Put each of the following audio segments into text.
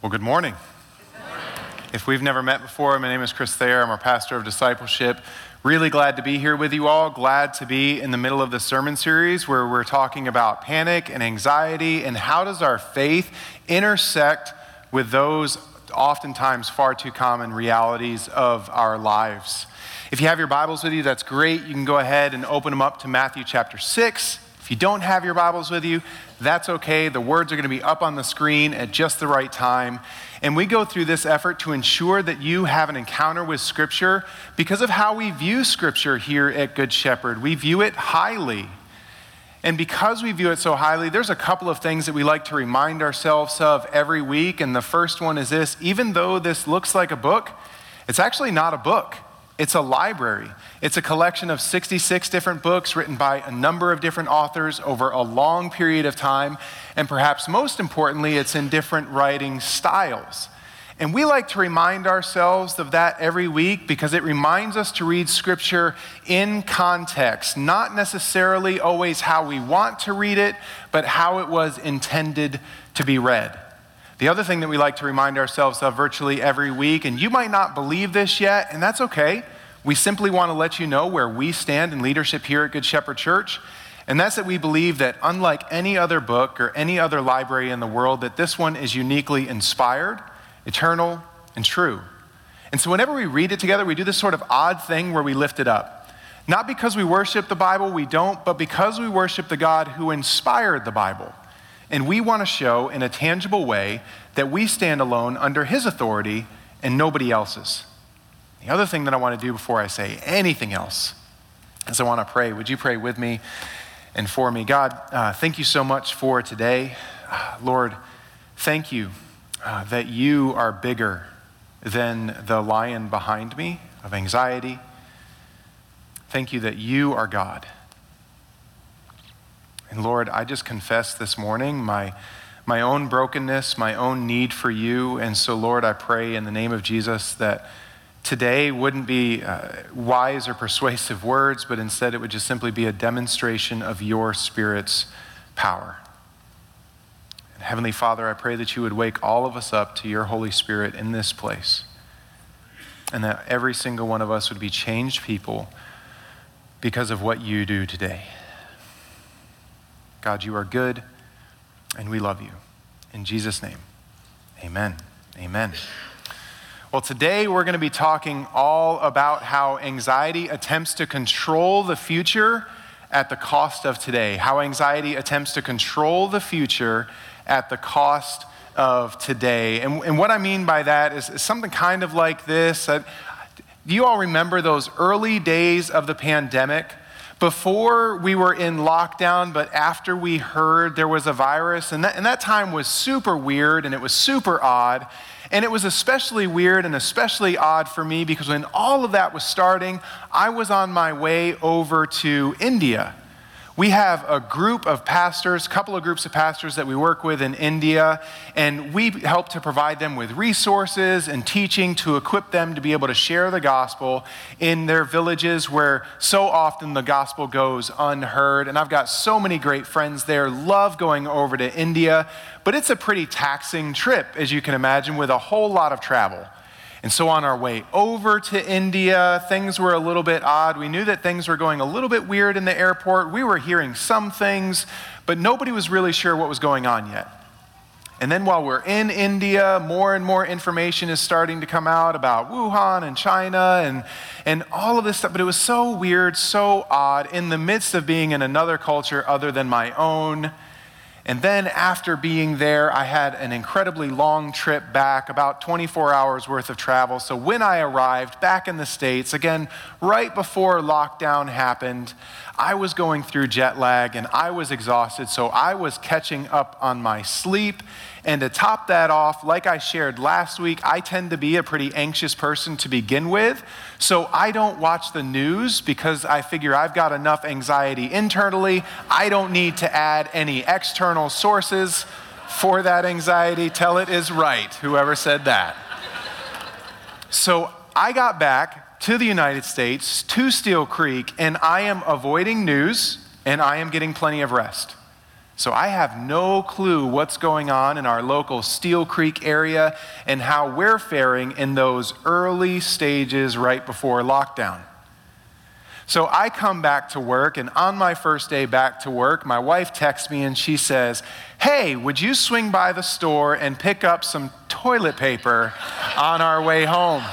Well, good morning. If we've never met before, my name is Chris Thayer. I'm our pastor of discipleship. Really glad to be here with you all. Glad to be in the middle of the sermon series where we're talking about panic and anxiety and how does our faith intersect with those oftentimes far too common realities of our lives. If you have your Bibles with you, that's great. You can go ahead and open them up to Matthew chapter 6. If you don't have your Bibles with you, that's okay. The words are going to be up on the screen at just the right time. And we go through this effort to ensure that you have an encounter with Scripture because of how we view Scripture here at Good Shepherd. We view it highly. And because we view it so highly, there's a couple of things that we like to remind ourselves of every week. And the first one is this even though this looks like a book, it's actually not a book. It's a library. It's a collection of 66 different books written by a number of different authors over a long period of time. And perhaps most importantly, it's in different writing styles. And we like to remind ourselves of that every week because it reminds us to read Scripture in context, not necessarily always how we want to read it, but how it was intended to be read. The other thing that we like to remind ourselves of virtually every week, and you might not believe this yet, and that's okay. We simply want to let you know where we stand in leadership here at Good Shepherd Church. And that's that we believe that unlike any other book or any other library in the world, that this one is uniquely inspired, eternal, and true. And so whenever we read it together, we do this sort of odd thing where we lift it up. Not because we worship the Bible, we don't, but because we worship the God who inspired the Bible. And we want to show in a tangible way that we stand alone under His authority and nobody else's. The other thing that I want to do before I say anything else is I want to pray. Would you pray with me and for me? God, uh, thank you so much for today. Uh, Lord, thank you uh, that you are bigger than the lion behind me of anxiety. Thank you that you are God and Lord, I just confess this morning my, my own brokenness, my own need for you. And so, Lord, I pray in the name of Jesus that today wouldn't be uh, wise or persuasive words, but instead it would just simply be a demonstration of your Spirit's power. And Heavenly Father, I pray that you would wake all of us up to your Holy Spirit in this place, and that every single one of us would be changed people because of what you do today. God, you are good, and we love you. In Jesus' name, amen. Amen. Well, today we're going to be talking all about how anxiety attempts to control the future at the cost of today. How anxiety attempts to control the future at the cost of today. And, and what I mean by that is, is something kind of like this. do you all remember those early days of the pandemic? Before we were in lockdown, but after we heard there was a virus. And that, and that time was super weird and it was super odd. And it was especially weird and especially odd for me because when all of that was starting, I was on my way over to India we have a group of pastors, a couple of groups of pastors that we work with in India, and we help to provide them with resources and teaching to equip them to be able to share the gospel in their villages where so often the gospel goes unheard. And I've got so many great friends there, love going over to India, but it's a pretty taxing trip, as you can imagine, with a whole lot of travel. And so on our way over to India, things were a little bit odd. We knew that things were going a little bit weird in the airport. We were hearing some things, but nobody was really sure what was going on yet. And then while we're in India, more and more information is starting to come out about Wuhan and China and, and all of this stuff. But it was so weird, so odd, in the midst of being in another culture other than my own and then after being there, I had an incredibly long trip back, about 24 hours worth of travel. So when I arrived back in the States, again, right before lockdown happened, I was going through jet lag and I was exhausted. So I was catching up on my sleep. And to top that off, like I shared last week, I tend to be a pretty anxious person to begin with. So I don't watch the news because I figure I've got enough anxiety internally. I don't need to add any external sources for that anxiety. Tell it is right, whoever said that. So I got back to the United States, to Steel Creek, and I am avoiding news and I am getting plenty of rest. So I have no clue what's going on in our local Steel Creek area and how we're faring in those early stages right before lockdown. So I come back to work, and on my first day back to work, my wife texts me and she says, Hey, would you swing by the store and pick up some toilet paper on our way home?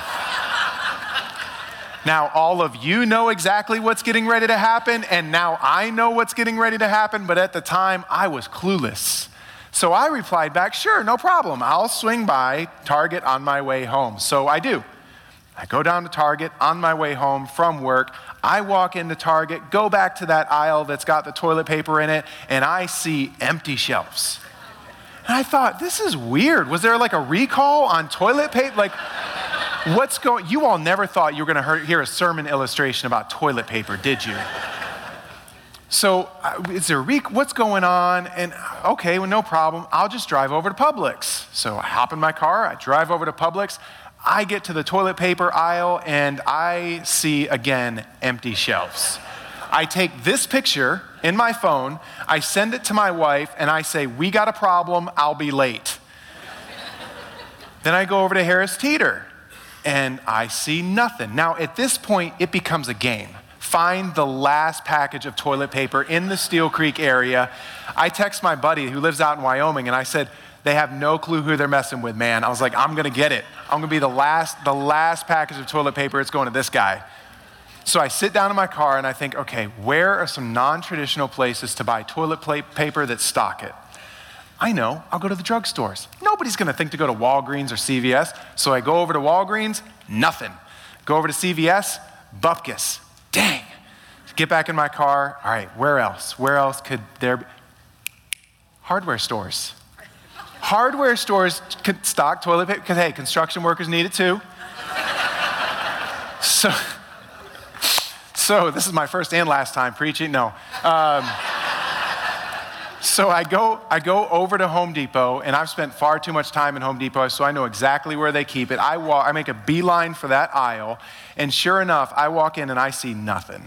Now, all of you know exactly what's getting ready to happen, and now I know what's getting ready to happen, but at the time I was clueless. So I replied back, Sure, no problem. I'll swing by Target on my way home. So I do. I go down to Target on my way home from work. I walk into Target, go back to that aisle that's got the toilet paper in it, and I see empty shelves. And I thought, this is weird. Was there like a recall on toilet paper? Like, what's going You all never thought you were going to hear a sermon illustration about toilet paper, did you? So, uh, is there a what's going on? And okay, well, no problem. I'll just drive over to Publix. So I hop in my car, I drive over to Publix. I get to the toilet paper aisle and I see again empty shelves. I take this picture in my phone, I send it to my wife, and I say, We got a problem, I'll be late. then I go over to Harris Teeter and I see nothing. Now, at this point, it becomes a game. Find the last package of toilet paper in the Steel Creek area. I text my buddy who lives out in Wyoming and I said, they have no clue who they're messing with, man. I was like, I'm gonna get it. I'm gonna be the last, the last package of toilet paper. It's going to this guy. So I sit down in my car and I think, okay, where are some non-traditional places to buy toilet paper that stock it? I know, I'll go to the drugstores. Nobody's gonna think to go to Walgreens or CVS. So I go over to Walgreens, nothing. Go over to CVS, Bupkis. Dang. Get back in my car. All right, where else? Where else could there be? Hardware stores. Hardware stores stock toilet paper because, hey, construction workers need it too. so, so this is my first and last time preaching. No. Um, so I go, I go over to Home Depot, and I've spent far too much time in Home Depot, so I know exactly where they keep it. I walk, I make a beeline for that aisle, and sure enough, I walk in and I see nothing.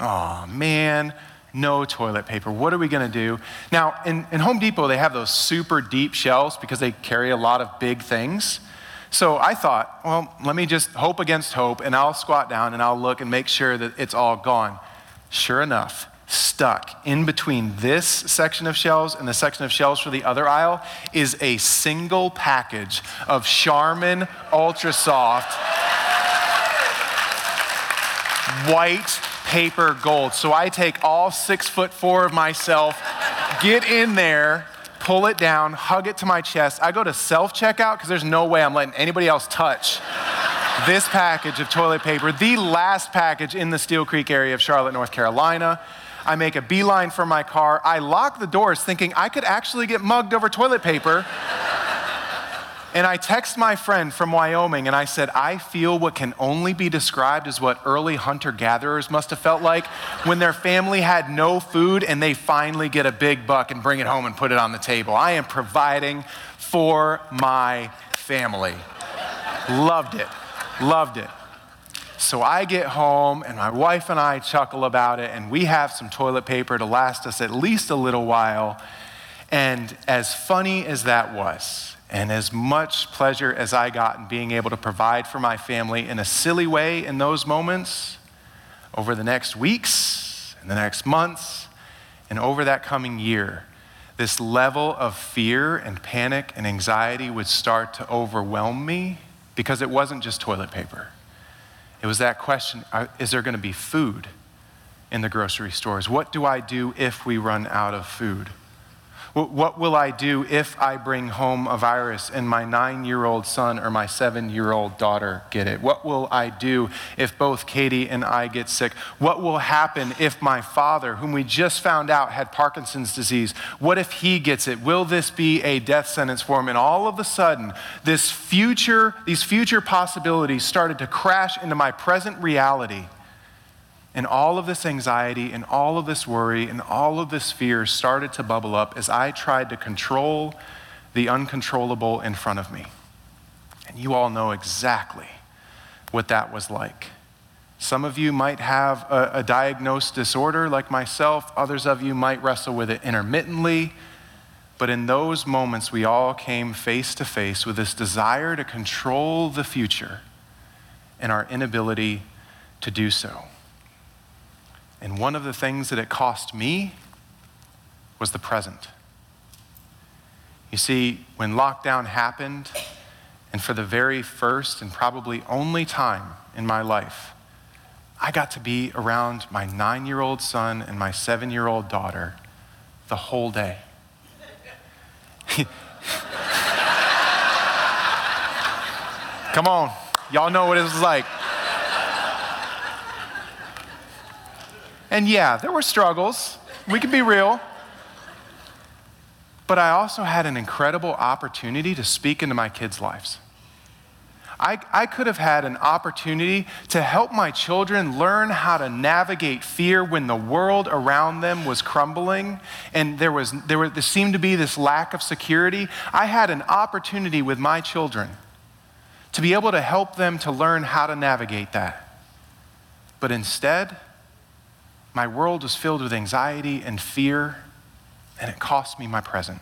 Oh man, no toilet paper. What are we going to do? Now, in, in Home Depot, they have those super deep shelves because they carry a lot of big things. So I thought, well, let me just hope against hope, and I'll squat down and I'll look and make sure that it's all gone. Sure enough, stuck in between this section of shelves and the section of shelves for the other aisle is a single package of Charmin Ultra Soft white paper gold. So I take all six foot four of myself, get in there, pull it down, hug it to my chest. I go to self checkout because there's no way I'm letting anybody else touch this package of toilet paper, the last package in the Steel Creek area of Charlotte, North Carolina. I make a beeline for my car. I lock the doors thinking I could actually get mugged over toilet paper. And I text my friend from Wyoming and I said, I feel what can only be described as what early hunter gatherers must have felt like when their family had no food and they finally get a big buck and bring it home and put it on the table. I am providing for my family. Loved it. Loved it. So I get home and my wife and I chuckle about it and we have some toilet paper to last us at least a little while. And as funny as that was, and as much pleasure as I got in being able to provide for my family in a silly way in those moments, over the next weeks and the next months, and over that coming year, this level of fear and panic and anxiety would start to overwhelm me because it wasn't just toilet paper. It was that question is there going to be food in the grocery stores? What do I do if we run out of food? What will I do if I bring home a virus and my nine year old son or my seven year old daughter get it? What will I do if both Katie and I get sick? What will happen if my father, whom we just found out had Parkinson's disease, what if he gets it? Will this be a death sentence for him? And all of a sudden, this future, these future possibilities started to crash into my present reality. And all of this anxiety and all of this worry and all of this fear started to bubble up as I tried to control the uncontrollable in front of me. And you all know exactly what that was like. Some of you might have a, a, diagnosed disorder like myself, others of you might wrestle with it intermittently. But in those moments, we all came face to face with this desire to control the future and our inability to do so. And one of the things that it cost me was the present. You see, when lockdown happened, and for the very first and probably only time in my life, I got to be around my nine year old son and my seven year old daughter the whole day. Come on, y'all know what it was like. And yeah, there were struggles. We can be real. But I also had an incredible opportunity to speak into my kids' lives. I, I could have had an opportunity to help my children learn how to navigate fear when the world around them was crumbling and there, was, there, was, there seemed to be this lack of security. I had an opportunity with my children to be able to help them to learn how to navigate that. But instead, my world was filled with anxiety and fear, and it cost me my present.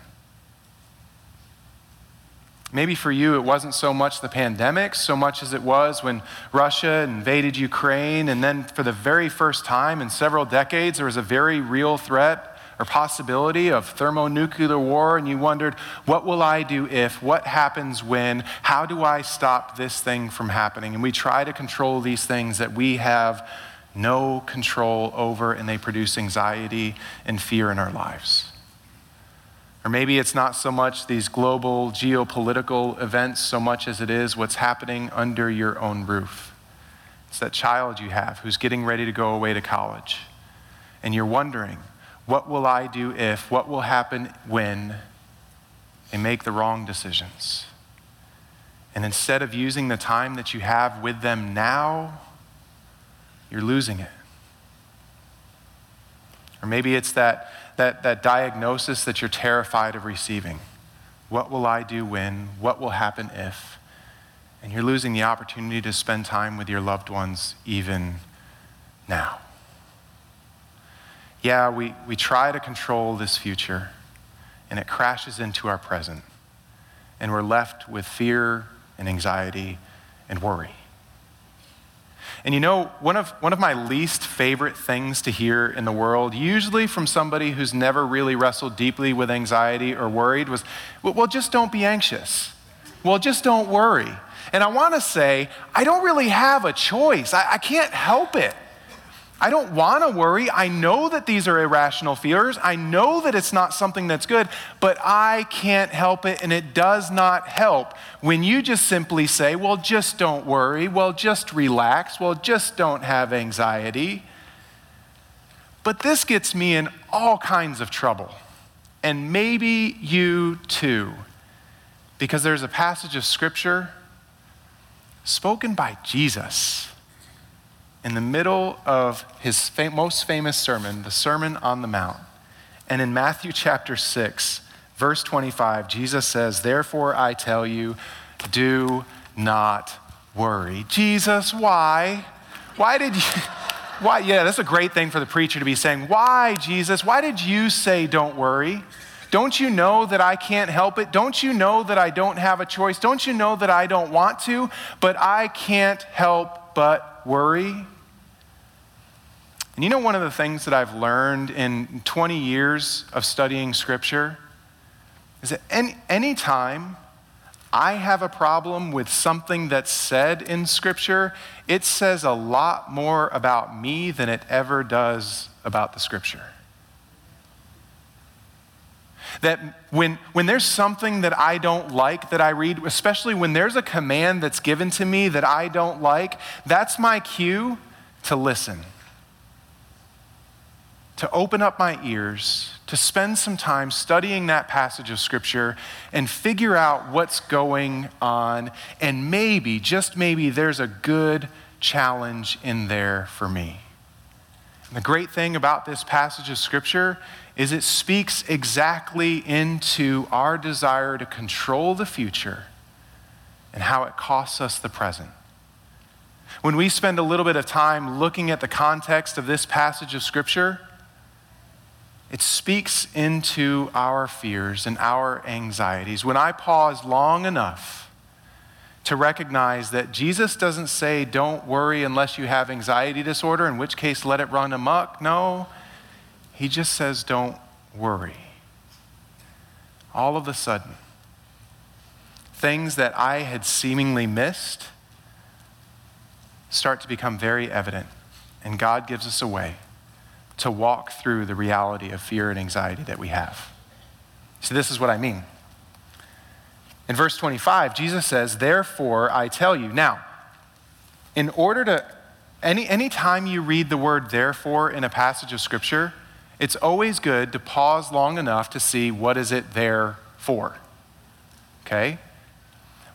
Maybe for you, it wasn't so much the pandemic, so much as it was when Russia invaded Ukraine, and then for the very first time in several decades, there was a very real threat or possibility of thermonuclear war, and you wondered, what will I do if? What happens when? How do I stop this thing from happening? And we try to control these things that we have no control over, and they produce anxiety and fear in our lives. Or maybe it's not so much these global geopolitical events so much as it is what's happening under your own roof. It's that child you have who's getting ready to go away to college. And you're wondering, what will I do if? What will happen when they make the wrong decisions? And instead of using the time that you have with them now, you're losing it. Or maybe it's that, that, that diagnosis that you're terrified of receiving. What will I do when? What will happen if? And you're losing the opportunity to spend time with your loved ones even now. Yeah, we, we try to control this future, and it crashes into our present, and we're left with fear and anxiety and worry. And you know, one of, one of my least favorite things to hear in the world, usually from somebody who's never really wrestled deeply with anxiety or worried, was, well, just don't be anxious. Well, just don't worry. And I want to say, I don't really have a choice. I, I can't help it. I don't want to worry. I know that these are irrational fears. I know that it's not something that's good, but I can't help it, and it does not help when you just simply say, well, just don't worry. Well, just relax. Well, just don't have anxiety. But this gets me in all kinds of trouble, and maybe you too, because there's a passage of Scripture spoken by Jesus in the middle of his fam- most famous sermon, the Sermon on the Mount. And in Matthew chapter 6, verse 25, Jesus says, Therefore I tell you, do not worry. Jesus, why? Why did you? Why? Yeah, that's a great thing for the preacher to be saying. Why, Jesus? Why did you say don't worry? Don't you know that I can't help it? Don't you know that I don't have a choice? Don't you know that I don't want to? But I can't help but worry. And you know, one of the things that I've learned in 20 years of studying Scripture is that any, anytime I have a problem with something that's said in Scripture, it says a lot more about me than it ever does about the Scripture. That when, when there's something that I don't like that I read, especially when there's a command that's given to me that I don't like, that's my cue to listen. To open up my ears, to spend some time studying that passage of Scripture and figure out what's going on. And maybe, just maybe, there's a good challenge in there for me. And the great thing about this passage of Scripture is it speaks exactly into our desire to control the future and how it costs us the present. when we spend a little bit of time looking at the context of this passage of Scripture, it speaks into our fears and our anxieties. When I pause long enough to recognize that Jesus doesn't say, don't worry unless you have anxiety disorder, in which case let it run amok. No, he just says, don't worry. All of a sudden, things that I had seemingly missed start to become very evident. And God gives us a way to walk through the reality of fear and anxiety that we have. So, this is what I mean. In verse 25, Jesus says, Therefore I tell you. Now, in order to, any anytime you read the word therefore in a passage of Scripture, it's always good to pause long enough to see what is it there for. Okay?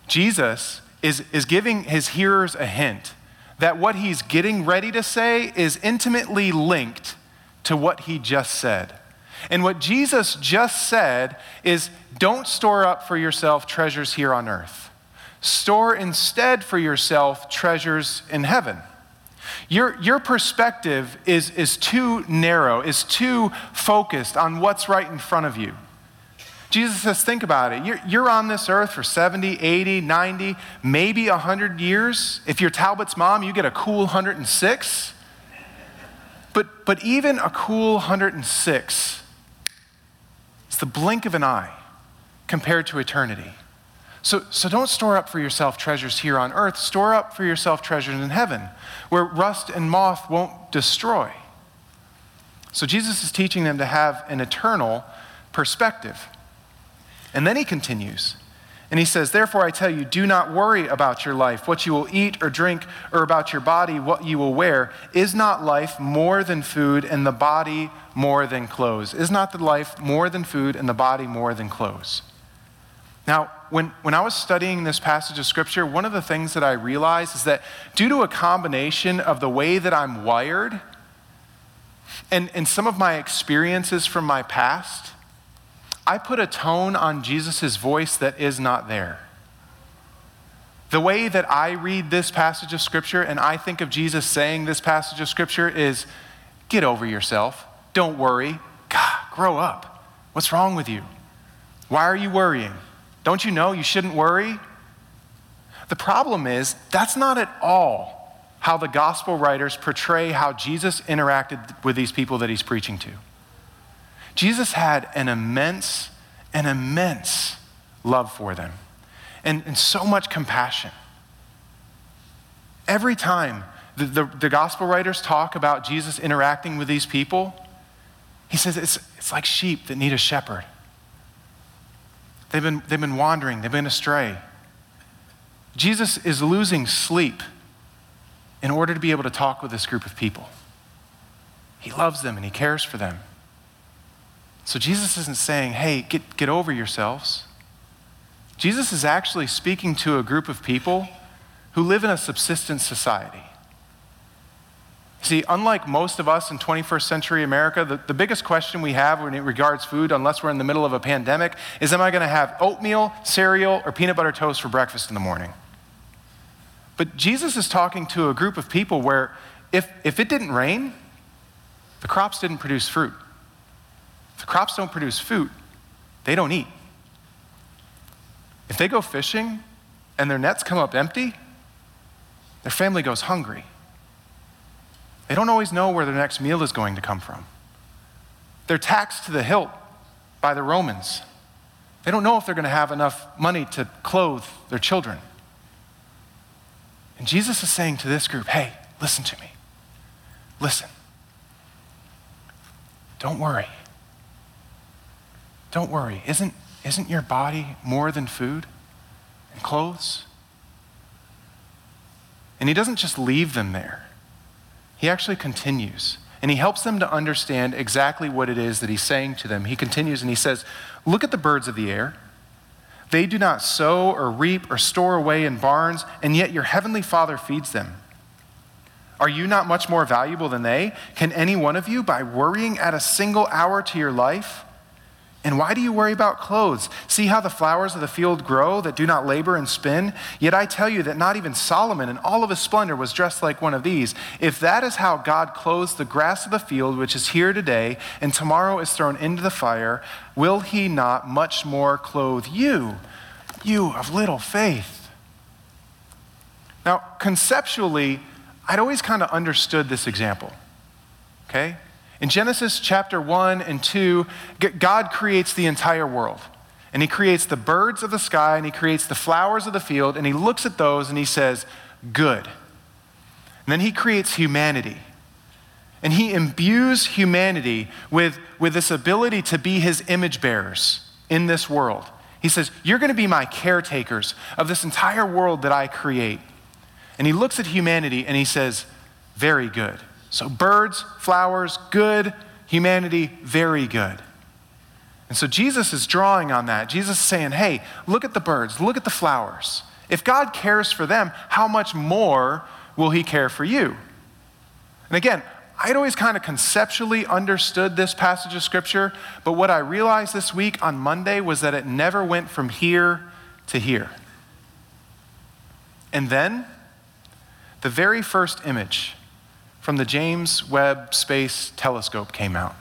Jesus is, is giving his hearers a hint that what he's getting ready to say is intimately linked to what he just said. And what Jesus just said is don't store up for yourself treasures here on earth. Store instead for yourself treasures in heaven. Your, your perspective is, is too narrow, is too focused on what's right in front of you. Jesus says, think about it. You're, you're on this earth for 70, 80, 90, maybe 100 years. If you're Talbot's mom, you get a cool 106. But, but even a cool 106 is the blink of an eye compared to eternity. So, so don't store up for yourself treasures here on earth. Store up for yourself treasures in heaven, where rust and moth won't destroy. So Jesus is teaching them to have an eternal perspective. And then he continues. And he says, Therefore, I tell you, do not worry about your life, what you will eat or drink, or about your body, what you will wear. Is not life more than food, and the body more than clothes? Is not the life more than food, and the body more than clothes? Now, when, when I was studying this passage of Scripture, one of the things that I realized is that due to a combination of the way that I'm wired and, and some of my experiences from my past, I put a tone on Jesus' voice that is not there. The way that I read this passage of Scripture and I think of Jesus saying this passage of Scripture is get over yourself. Don't worry. God, grow up. What's wrong with you? Why are you worrying? Don't you know you shouldn't worry? The problem is, that's not at all how the gospel writers portray how Jesus interacted with these people that he's preaching to. Jesus had an immense, an immense love for them and, and so much compassion. Every time the, the, the, gospel writers talk about Jesus interacting with these people, he says it's, it's like sheep that need a shepherd. They've been, they've been wandering, they've been astray. Jesus is losing sleep in order to be able to talk with this group of people. He loves them and he cares for them. So Jesus isn't saying, hey, get, get over yourselves. Jesus is actually speaking to a group of people who live in a subsistence society. See, unlike most of us in 21st century America, the, the biggest question we have when it regards food, unless we're in the middle of a pandemic, is am I going to have oatmeal, cereal, or peanut butter toast for breakfast in the morning? But Jesus is talking to a group of people where if, if it didn't rain, the crops didn't produce fruit. If the crops don't produce food, they don't eat. If they go fishing and their nets come up empty, their family goes hungry. They don't always know where their next meal is going to come from. They're taxed to the hilt by the Romans. They don't know if they're going to have enough money to clothe their children. And Jesus is saying to this group, hey, listen to me. Listen. Don't worry. Don't worry. Isn't, isn't your body more than food and clothes? And he doesn't just leave them there, he actually continues. And he helps them to understand exactly what it is that he's saying to them. He continues and he says, Look at the birds of the air. They do not sow or reap or store away in barns, and yet your heavenly Father feeds them. Are you not much more valuable than they? Can any one of you, by worrying, at a single hour to your life? And why do you worry about clothes? See how the flowers of the field grow that do not labor and spin? Yet I tell you that not even Solomon in all of his splendor was dressed like one of these. If that is how God clothes the grass of the field, which is here today and tomorrow is thrown into the fire, will he not much more clothe you, you of little faith? Now, conceptually, I'd always kind of understood this example, okay? In Genesis chapter 1 and 2, God creates the entire world. And he creates the birds of the sky and he creates the flowers of the field and he looks at those and he says, Good. And then he creates humanity. And he imbues humanity with, with this ability to be his image bearers in this world. He says, You're going to be my caretakers of this entire world that I create. And he looks at humanity and he says, Very good. So, birds, flowers, good. Humanity, very good. And so, Jesus is drawing on that. Jesus is saying, hey, look at the birds, look at the flowers. If God cares for them, how much more will He care for you? And again, I'd always kind of conceptually understood this passage of Scripture, but what I realized this week on Monday was that it never went from here to here. And then, the very first image from the James Webb Space Telescope came out.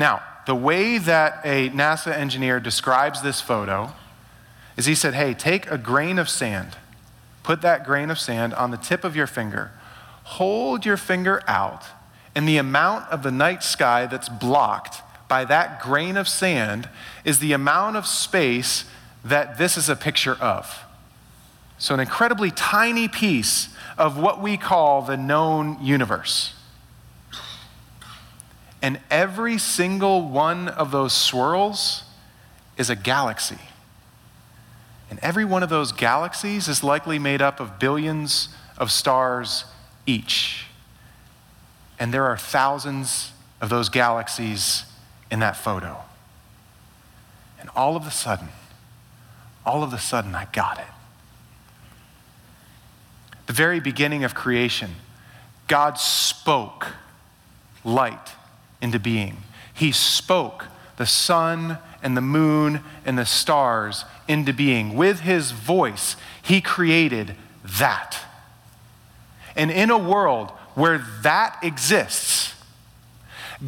Now, the way that a NASA engineer describes this photo is he said, hey, take a grain of sand, put that grain of sand on the tip of your finger, hold your finger out, and the amount of the night sky that's blocked by that grain of sand is the amount of space that this is a picture of. So, an incredibly tiny piece of what we call the known universe. And every single one of those swirls is a galaxy. And every one of those galaxies is likely made up of billions of stars each. And there are thousands of those galaxies in that photo. And all of a sudden, all of a sudden, I got it the very beginning of creation, God spoke light into being. He spoke the sun and the moon and the stars into being. With his voice, he created that. And in a world where that exists,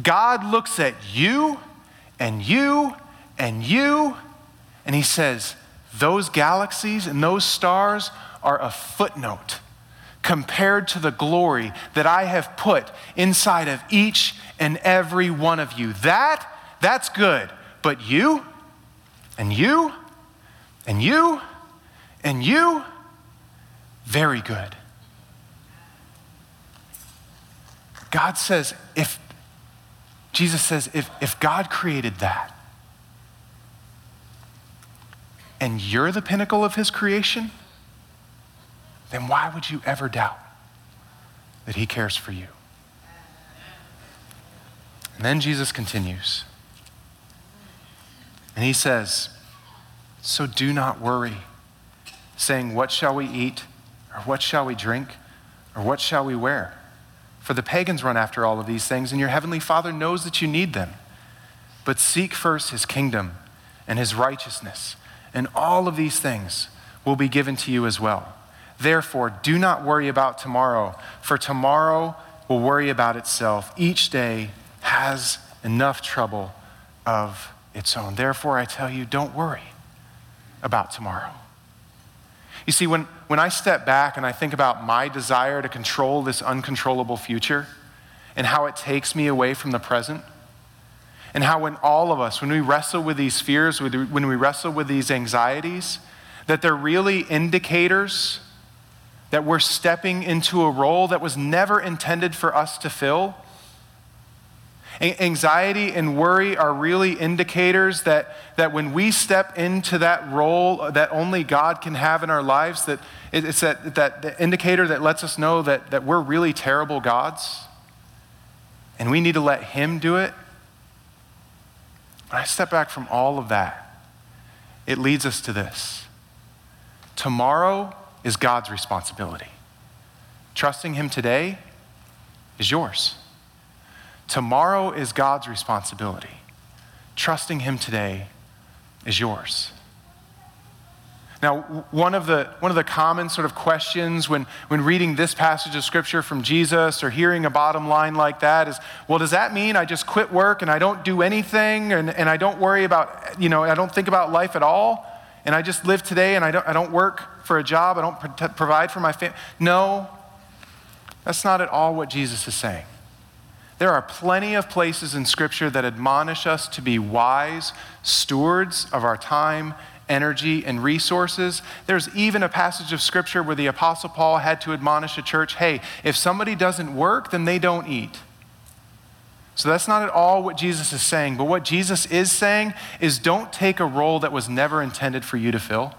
God looks at you and you and you, and he says, Those galaxies and those stars are a footnote compared to the glory that I have put inside of each and every one of you. That, that's good. But you, and you, and you, and you, very good. God says, if, Jesus says, if, if God created that, and you're the pinnacle of his creation, then why would you ever doubt that He cares for you? And then Jesus continues. And He says, So do not worry, saying, What shall we eat? Or what shall we drink? Or what shall we wear? For the pagans run after all of these things, and your heavenly Father knows that you need them. But seek first His kingdom and His righteousness, and all of these things will be given to you as well. Therefore, do not worry about tomorrow, for tomorrow will worry about itself. Each day has enough trouble of its own. Therefore, I tell you, don't worry about tomorrow. You see, when, when I step back and I think about my desire to control this uncontrollable future and how it takes me away from the present, and how when all of us, when we wrestle with these fears, when we wrestle with these anxieties, that they're really indicators that we're stepping into a role that was never intended for us to fill. Anxiety and worry are really indicators that, that when we step into that role that only God can have in our lives, that it's that, that indicator that lets us know that, that we're really terrible gods and we need to let Him do it. When I step back from all of that, it leads us to this. Tomorrow is God's responsibility. Trusting Him today is yours. Tomorrow is God's responsibility. trusting Him today is yours. Now, one of the, one of the common sort of questions when, when reading this passage of scripture from Jesus or hearing a bottom line like that is, well, does that mean I just quit work and I don't do anything and, and I don't worry about, you know, I don't think about life at all? And I just live today and I don't, I don't work for a job, I don't pro- provide for my family? No, that's not at all what Jesus is saying. There are plenty of places in Scripture that admonish us to be wise stewards of our time energy, and resources. There's even a passage of scripture where the Apostle Paul had to admonish a church hey, if somebody doesn't work, then they don't eat. So that's not at all what Jesus is saying. But what Jesus is saying is don't take a role that was never intended for you to fill.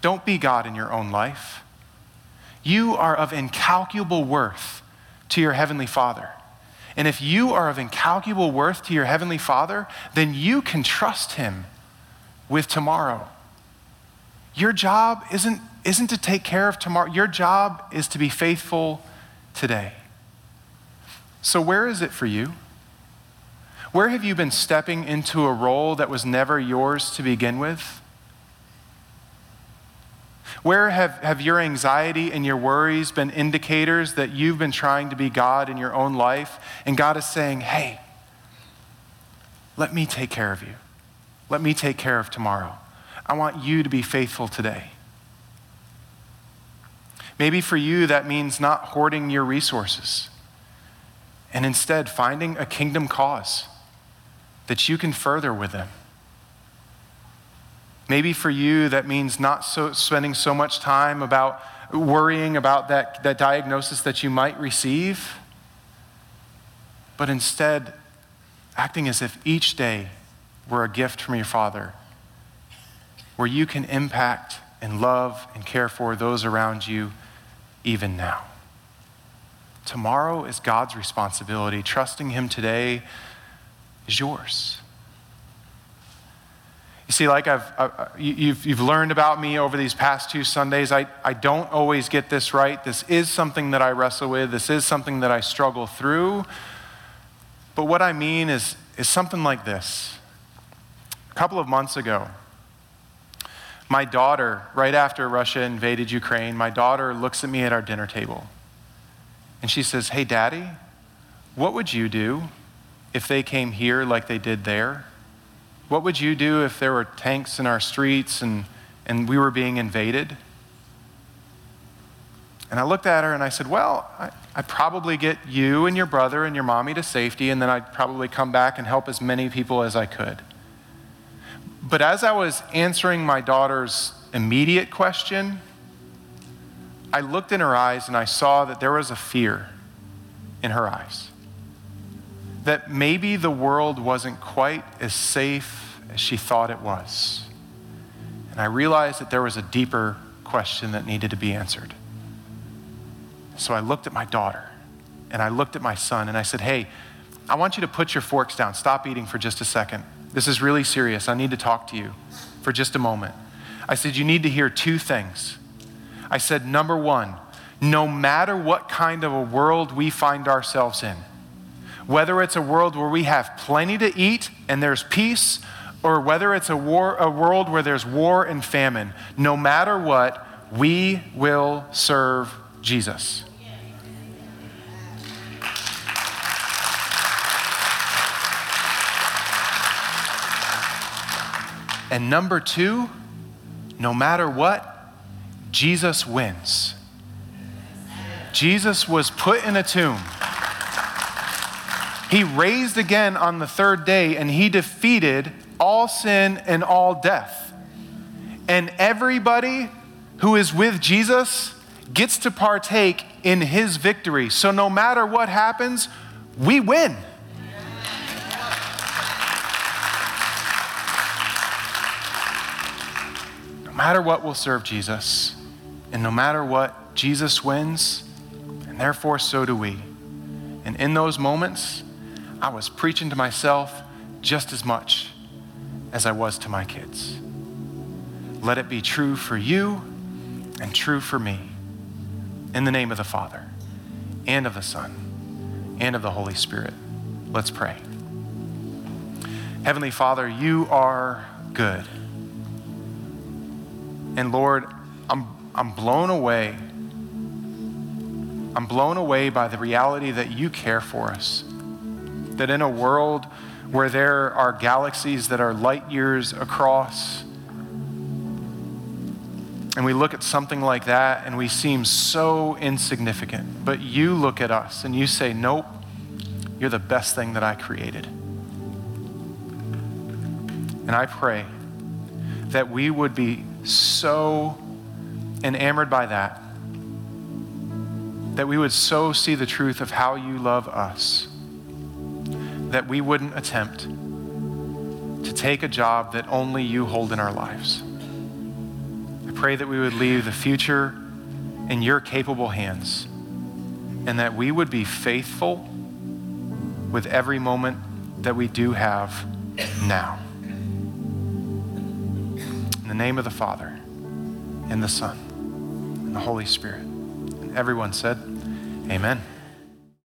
Don't be God in your own life. You are of incalculable worth to your Heavenly Father. And if you are of incalculable worth to your Heavenly Father, then you can trust Him with tomorrow. Your job isn't, isn't to take care of tomorrow, your job is to be faithful today. So, where is it for you? Where have you been stepping into a role that was never yours to begin with? Where have, have your anxiety and your worries been indicators that you've been trying to be God in your own life? And God is saying, hey, let me take care of you. Let me take care of tomorrow. I want you to be faithful today. Maybe for you, that means not hoarding your resources and instead finding a kingdom cause that you can further with them. Maybe for you, that means not so, spending so much time about worrying about that, that diagnosis that you might receive, but instead acting as if each day were a gift from your Father, where you can impact and love and care for those around you even now. Tomorrow is God's responsibility. Trusting Him today is yours. You see, like I've, uh, you've, you've learned about me over these past two Sundays, I, I don't always get this right. This is something that I wrestle with, this is something that I struggle through. But what I mean is, is something like this A couple of months ago, my daughter, right after Russia invaded Ukraine, my daughter looks at me at our dinner table and she says, Hey, daddy, what would you do if they came here like they did there? What would you do if there were tanks in our streets and, and we were being invaded? And I looked at her and I said, Well, I, would probably get you and your brother and your mommy to safety, and then I'd probably come back and help as many people as I could. But as I was answering my daughter's immediate question, I looked in her eyes and I saw that there was a fear in her eyes. That maybe the world wasn't quite as safe as she thought it was. And I realized that there was a deeper question that needed to be answered. So I looked at my daughter and I looked at my son and I said, Hey, I want you to put your forks down. Stop eating for just a second. This is really serious. I need to talk to you for just a moment. I said, You need to hear two things. I said, Number one, no matter what kind of a world we find ourselves in, whether it's a world where we have plenty to eat and there's peace, or whether it's a, war, a world where there's war and famine, no matter what, we will serve Jesus. And number two, no matter what, Jesus wins. Jesus was put in a tomb. He raised again on the third day and he defeated all sin and all death. And everybody who is with Jesus gets to partake in his victory. So no matter what happens, we win. No matter what, will serve Jesus. And no matter what, Jesus wins, and therefore so do we. And in those moments, I was preaching to myself just as much as I was to my kids. Let it be true for you and true for me. In the name of the Father, and of the Son, and of the Holy Spirit. Let's pray. Heavenly Father, you are good. And Lord, I'm, I'm blown away. I'm blown away by the reality that you care for us. That in a world where there are galaxies that are light years across, and we look at something like that and we seem so insignificant, but you look at us and you say, Nope, you're the best thing that I created. And I pray that we would be so enamored by that, that we would so see the truth of how you love us, that we wouldn't attempt to take a job that only you hold in our lives. I pray that we would leave the future in your capable hands and that we would be faithful with every moment that we do have now. In the name of the Father, and the Son, and the Holy Spirit. And everyone said, Amen.